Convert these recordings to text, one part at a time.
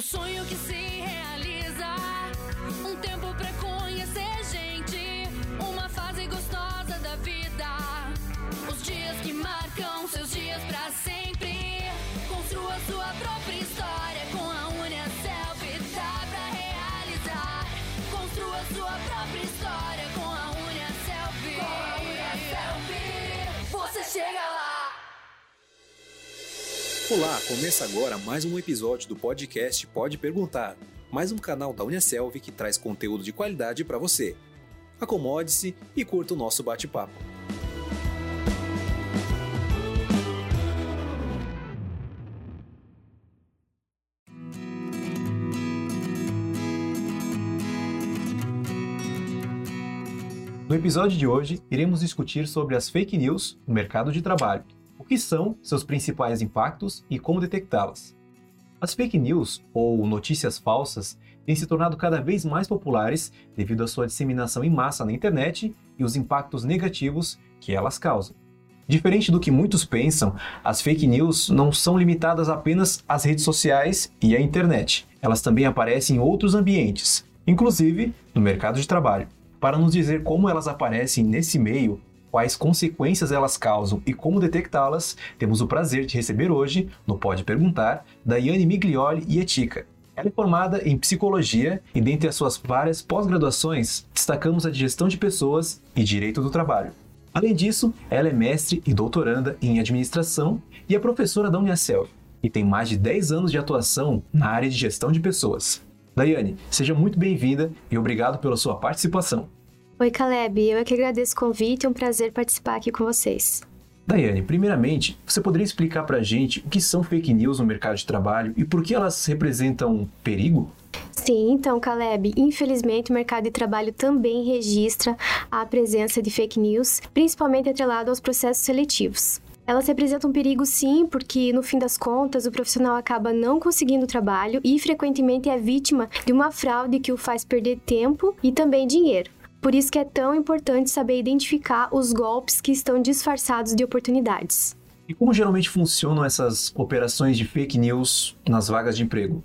O sonho que se realiza, um tempo pra conhecer gente, uma fase gostosa da vida. Os dias que marcam seus dias Olá, começa agora mais um episódio do podcast Pode Perguntar, mais um canal da Uniaselv que traz conteúdo de qualidade para você. Acomode-se e curta o nosso bate-papo. No episódio de hoje, iremos discutir sobre as fake news no mercado de trabalho o que são seus principais impactos e como detectá-las. As fake news, ou notícias falsas, têm se tornado cada vez mais populares devido à sua disseminação em massa na internet e os impactos negativos que elas causam. Diferente do que muitos pensam, as fake news não são limitadas apenas às redes sociais e à internet. Elas também aparecem em outros ambientes, inclusive no mercado de trabalho. Para nos dizer como elas aparecem nesse meio, quais consequências elas causam e como detectá-las, temos o prazer de receber hoje, no Pode Perguntar, Daiane Miglioli e Etica. Ela é formada em psicologia e, dentre as suas várias pós-graduações, destacamos a de gestão de pessoas e direito do trabalho. Além disso, ela é mestre e doutoranda em administração e é professora da Uniacel e tem mais de 10 anos de atuação na área de gestão de pessoas. Daiane, seja muito bem-vinda e obrigado pela sua participação. Oi, Caleb. Eu é que agradeço o convite. É um prazer participar aqui com vocês. Daiane, primeiramente, você poderia explicar para a gente o que são fake news no mercado de trabalho e por que elas representam um perigo? Sim, então, Caleb, infelizmente o mercado de trabalho também registra a presença de fake news, principalmente atrelado aos processos seletivos. Elas representam um perigo sim, porque no fim das contas o profissional acaba não conseguindo trabalho e frequentemente é vítima de uma fraude que o faz perder tempo e também dinheiro. Por isso que é tão importante saber identificar os golpes que estão disfarçados de oportunidades. E como geralmente funcionam essas operações de fake news nas vagas de emprego?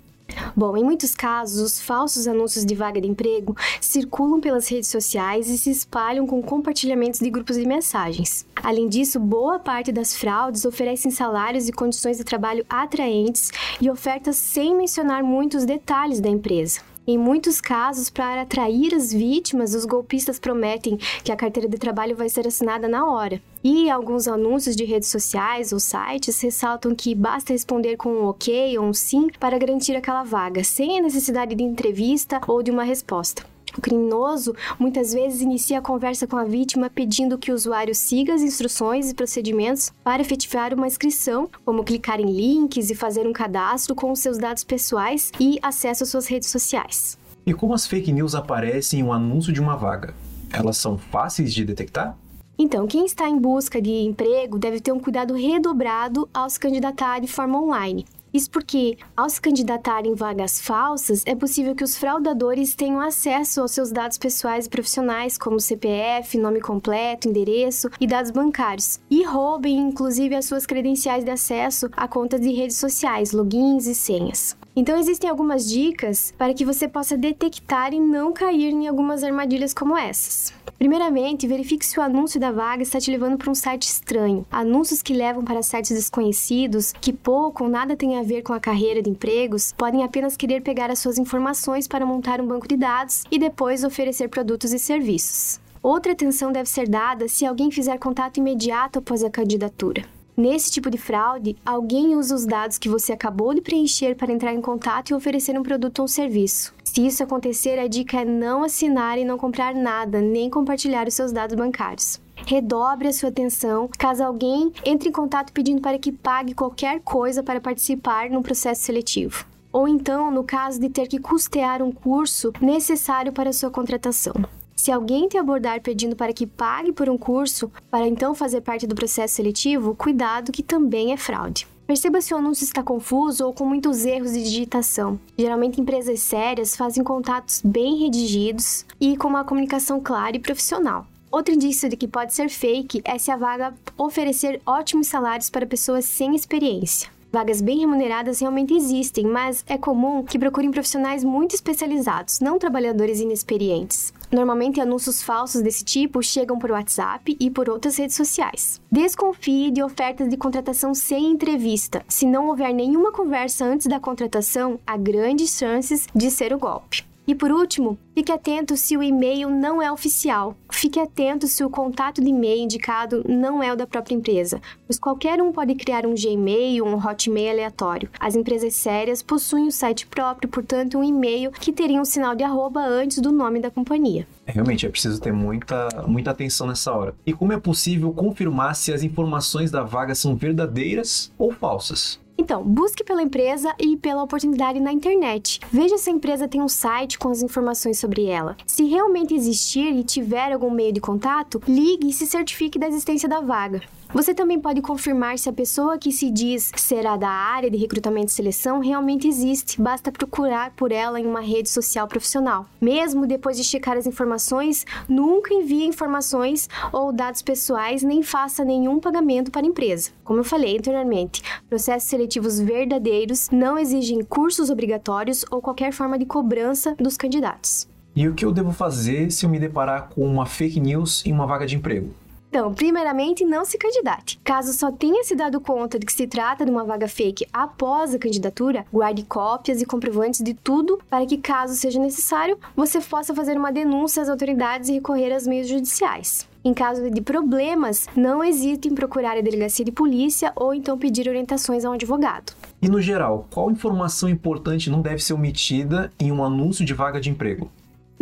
Bom, em muitos casos, os falsos anúncios de vaga de emprego circulam pelas redes sociais e se espalham com compartilhamentos de grupos de mensagens. Além disso, boa parte das fraudes oferecem salários e condições de trabalho atraentes e ofertas sem mencionar muitos detalhes da empresa. Em muitos casos, para atrair as vítimas, os golpistas prometem que a carteira de trabalho vai ser assinada na hora. E alguns anúncios de redes sociais ou sites ressaltam que basta responder com um ok ou um sim para garantir aquela vaga, sem a necessidade de entrevista ou de uma resposta. O criminoso muitas vezes inicia a conversa com a vítima pedindo que o usuário siga as instruções e procedimentos para efetivar uma inscrição, como clicar em links e fazer um cadastro com os seus dados pessoais e acesso às suas redes sociais. E como as fake news aparecem em um anúncio de uma vaga? Elas são fáceis de detectar? Então, quem está em busca de emprego deve ter um cuidado redobrado ao se candidatar de forma online. Isso porque, ao se candidatar em vagas falsas, é possível que os fraudadores tenham acesso aos seus dados pessoais e profissionais, como CPF, nome completo, endereço e dados bancários, e roubem inclusive as suas credenciais de acesso a contas de redes sociais, logins e senhas. Então existem algumas dicas para que você possa detectar e não cair em algumas armadilhas como essas. Primeiramente, verifique se o anúncio da vaga está te levando para um site estranho. Anúncios que levam para sites desconhecidos, que pouco ou nada têm a ver com a carreira de empregos, podem apenas querer pegar as suas informações para montar um banco de dados e depois oferecer produtos e serviços. Outra atenção deve ser dada se alguém fizer contato imediato após a candidatura. Nesse tipo de fraude, alguém usa os dados que você acabou de preencher para entrar em contato e oferecer um produto ou um serviço. Se isso acontecer, a dica é não assinar e não comprar nada, nem compartilhar os seus dados bancários. Redobre a sua atenção caso alguém entre em contato pedindo para que pague qualquer coisa para participar no processo seletivo. Ou então, no caso de ter que custear um curso necessário para sua contratação. Se alguém te abordar pedindo para que pague por um curso para então fazer parte do processo seletivo, cuidado que também é fraude. Perceba se o anúncio está confuso ou com muitos erros de digitação. Geralmente, empresas sérias fazem contatos bem redigidos e com uma comunicação clara e profissional. Outro indício de que pode ser fake é se a vaga oferecer ótimos salários para pessoas sem experiência. Vagas bem remuneradas realmente existem, mas é comum que procurem profissionais muito especializados, não trabalhadores inexperientes. Normalmente, anúncios falsos desse tipo chegam por WhatsApp e por outras redes sociais. Desconfie de ofertas de contratação sem entrevista. Se não houver nenhuma conversa antes da contratação, há grandes chances de ser o golpe. E por último, fique atento se o e-mail não é oficial. Fique atento se o contato de e-mail indicado não é o da própria empresa, pois qualquer um pode criar um Gmail ou um Hotmail aleatório. As empresas sérias possuem um site próprio, portanto, um e-mail que teria um sinal de arroba antes do nome da companhia. É, realmente é preciso ter muita, muita atenção nessa hora. E como é possível confirmar se as informações da vaga são verdadeiras ou falsas? Então, busque pela empresa e pela oportunidade na internet. Veja se a empresa tem um site com as informações sobre ela. Se realmente existir e tiver algum meio de contato, ligue e se certifique da existência da vaga. Você também pode confirmar se a pessoa que se diz será da área de recrutamento e seleção realmente existe. Basta procurar por ela em uma rede social profissional. Mesmo depois de checar as informações, nunca envie informações ou dados pessoais nem faça nenhum pagamento para a empresa. Como eu falei anteriormente, processos seletivos verdadeiros não exigem cursos obrigatórios ou qualquer forma de cobrança dos candidatos. E o que eu devo fazer se eu me deparar com uma fake news em uma vaga de emprego? Então, primeiramente, não se candidate. Caso só tenha se dado conta de que se trata de uma vaga fake após a candidatura, guarde cópias e comprovantes de tudo para que, caso seja necessário, você possa fazer uma denúncia às autoridades e recorrer aos meios judiciais. Em caso de problemas, não hesite em procurar a delegacia de polícia ou então pedir orientações a um advogado. E no geral, qual informação importante não deve ser omitida em um anúncio de vaga de emprego?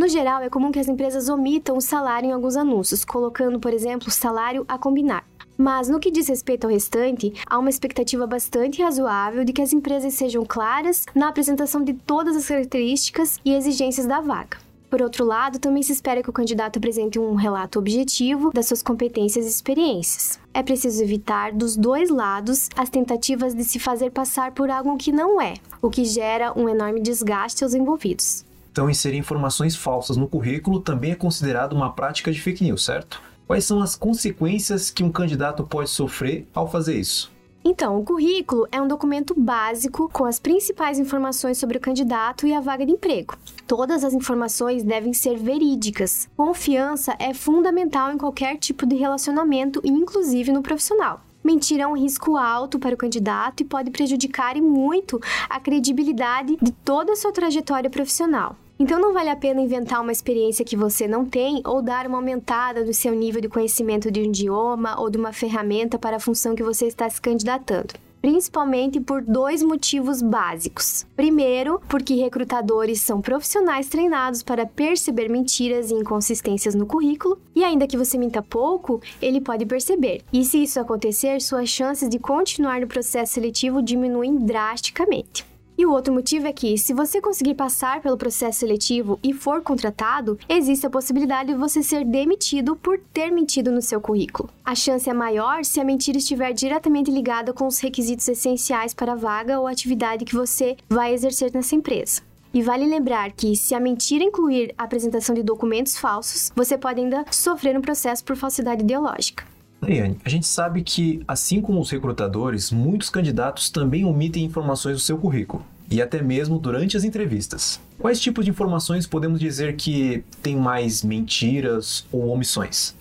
No geral, é comum que as empresas omitam o salário em alguns anúncios, colocando, por exemplo, salário a combinar. Mas no que diz respeito ao restante, há uma expectativa bastante razoável de que as empresas sejam claras na apresentação de todas as características e exigências da vaga. Por outro lado, também se espera que o candidato apresente um relato objetivo das suas competências e experiências. É preciso evitar, dos dois lados, as tentativas de se fazer passar por algo que não é, o que gera um enorme desgaste aos envolvidos. Então, inserir informações falsas no currículo também é considerado uma prática de fake news, certo? Quais são as consequências que um candidato pode sofrer ao fazer isso? Então, o currículo é um documento básico com as principais informações sobre o candidato e a vaga de emprego. Todas as informações devem ser verídicas. Confiança é fundamental em qualquer tipo de relacionamento, inclusive no profissional. Mentir é um risco alto para o candidato e pode prejudicar e muito a credibilidade de toda a sua trajetória profissional. Então não vale a pena inventar uma experiência que você não tem ou dar uma aumentada do seu nível de conhecimento de um idioma ou de uma ferramenta para a função que você está se candidatando principalmente por dois motivos básicos. Primeiro, porque recrutadores são profissionais treinados para perceber mentiras e inconsistências no currículo, e ainda que você minta pouco, ele pode perceber. E se isso acontecer, suas chances de continuar no processo seletivo diminuem drasticamente. E o outro motivo é que, se você conseguir passar pelo processo seletivo e for contratado, existe a possibilidade de você ser demitido por ter mentido no seu currículo. A chance é maior se a mentira estiver diretamente ligada com os requisitos essenciais para a vaga ou atividade que você vai exercer nessa empresa. E vale lembrar que, se a mentira incluir a apresentação de documentos falsos, você pode ainda sofrer um processo por falsidade ideológica. Daiane, a gente sabe que, assim como os recrutadores, muitos candidatos também omitem informações do seu currículo, e até mesmo durante as entrevistas. Quais tipos de informações podemos dizer que tem mais mentiras ou omissões?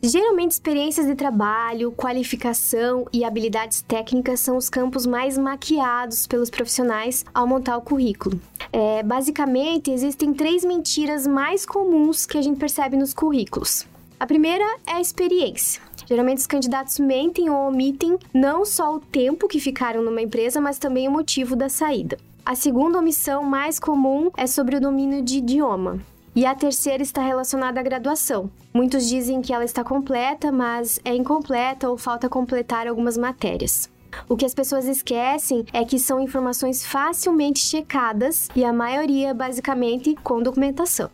Geralmente, experiências de trabalho, qualificação e habilidades técnicas são os campos mais maquiados pelos profissionais ao montar o currículo. É, basicamente, existem três mentiras mais comuns que a gente percebe nos currículos. A primeira é a experiência. Geralmente os candidatos mentem ou omitem não só o tempo que ficaram numa empresa, mas também o motivo da saída. A segunda omissão mais comum é sobre o domínio de idioma. E a terceira está relacionada à graduação. Muitos dizem que ela está completa, mas é incompleta ou falta completar algumas matérias. O que as pessoas esquecem é que são informações facilmente checadas e a maioria basicamente com documentação.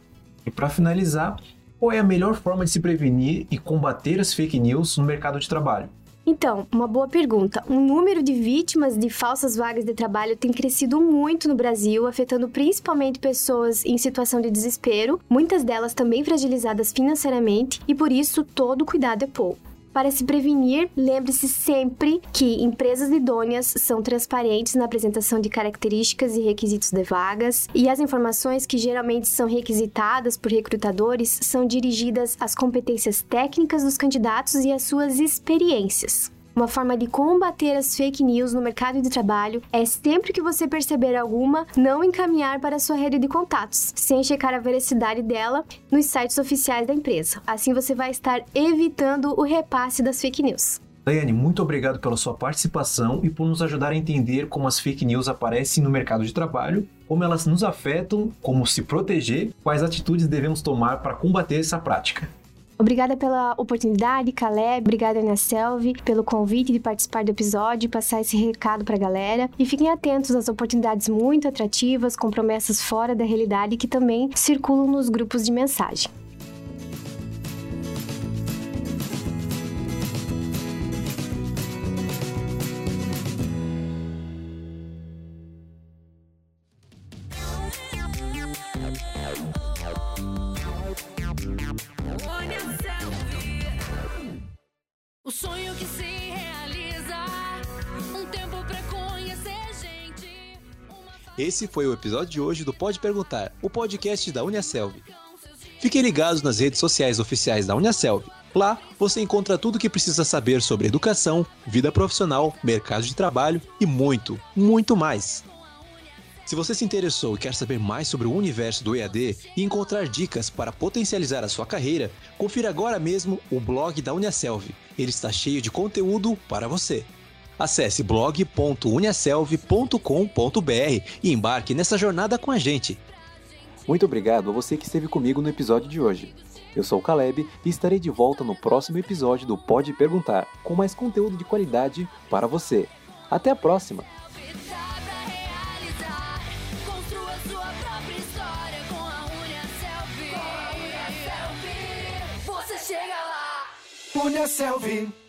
E para finalizar, qual é a melhor forma de se prevenir e combater as fake news no mercado de trabalho? Então, uma boa pergunta. O número de vítimas de falsas vagas de trabalho tem crescido muito no Brasil, afetando principalmente pessoas em situação de desespero, muitas delas também fragilizadas financeiramente, e por isso todo cuidado é pouco. Para se prevenir, lembre-se sempre que empresas idôneas são transparentes na apresentação de características e requisitos de vagas, e as informações que geralmente são requisitadas por recrutadores são dirigidas às competências técnicas dos candidatos e às suas experiências. Uma forma de combater as fake news no mercado de trabalho é sempre que você perceber alguma, não encaminhar para sua rede de contatos, sem checar a veracidade dela nos sites oficiais da empresa. Assim você vai estar evitando o repasse das fake news. Daiane, muito obrigado pela sua participação e por nos ajudar a entender como as fake news aparecem no mercado de trabalho, como elas nos afetam, como se proteger, quais atitudes devemos tomar para combater essa prática. Obrigada pela oportunidade, Caleb. Obrigada, Ana Selvi, pelo convite de participar do episódio e passar esse recado para a galera. E fiquem atentos às oportunidades muito atrativas, com promessas fora da realidade que também circulam nos grupos de mensagem. Esse foi o episódio de hoje do Pode Perguntar, o podcast da Uniaselv. Fiquem ligados nas redes sociais oficiais da Uniaselv. Lá você encontra tudo o que precisa saber sobre educação, vida profissional, mercado de trabalho e muito, muito mais. Se você se interessou e quer saber mais sobre o universo do EAD e encontrar dicas para potencializar a sua carreira, confira agora mesmo o blog da Uniaselv. Ele está cheio de conteúdo para você. Acesse blog.uniaselv.com.br e embarque nessa jornada com a gente. Muito obrigado a você que esteve comigo no episódio de hoje. Eu sou o Caleb e estarei de volta no próximo episódio do Pode Perguntar, com mais conteúdo de qualidade para você. Até a próxima! Punha Selvi.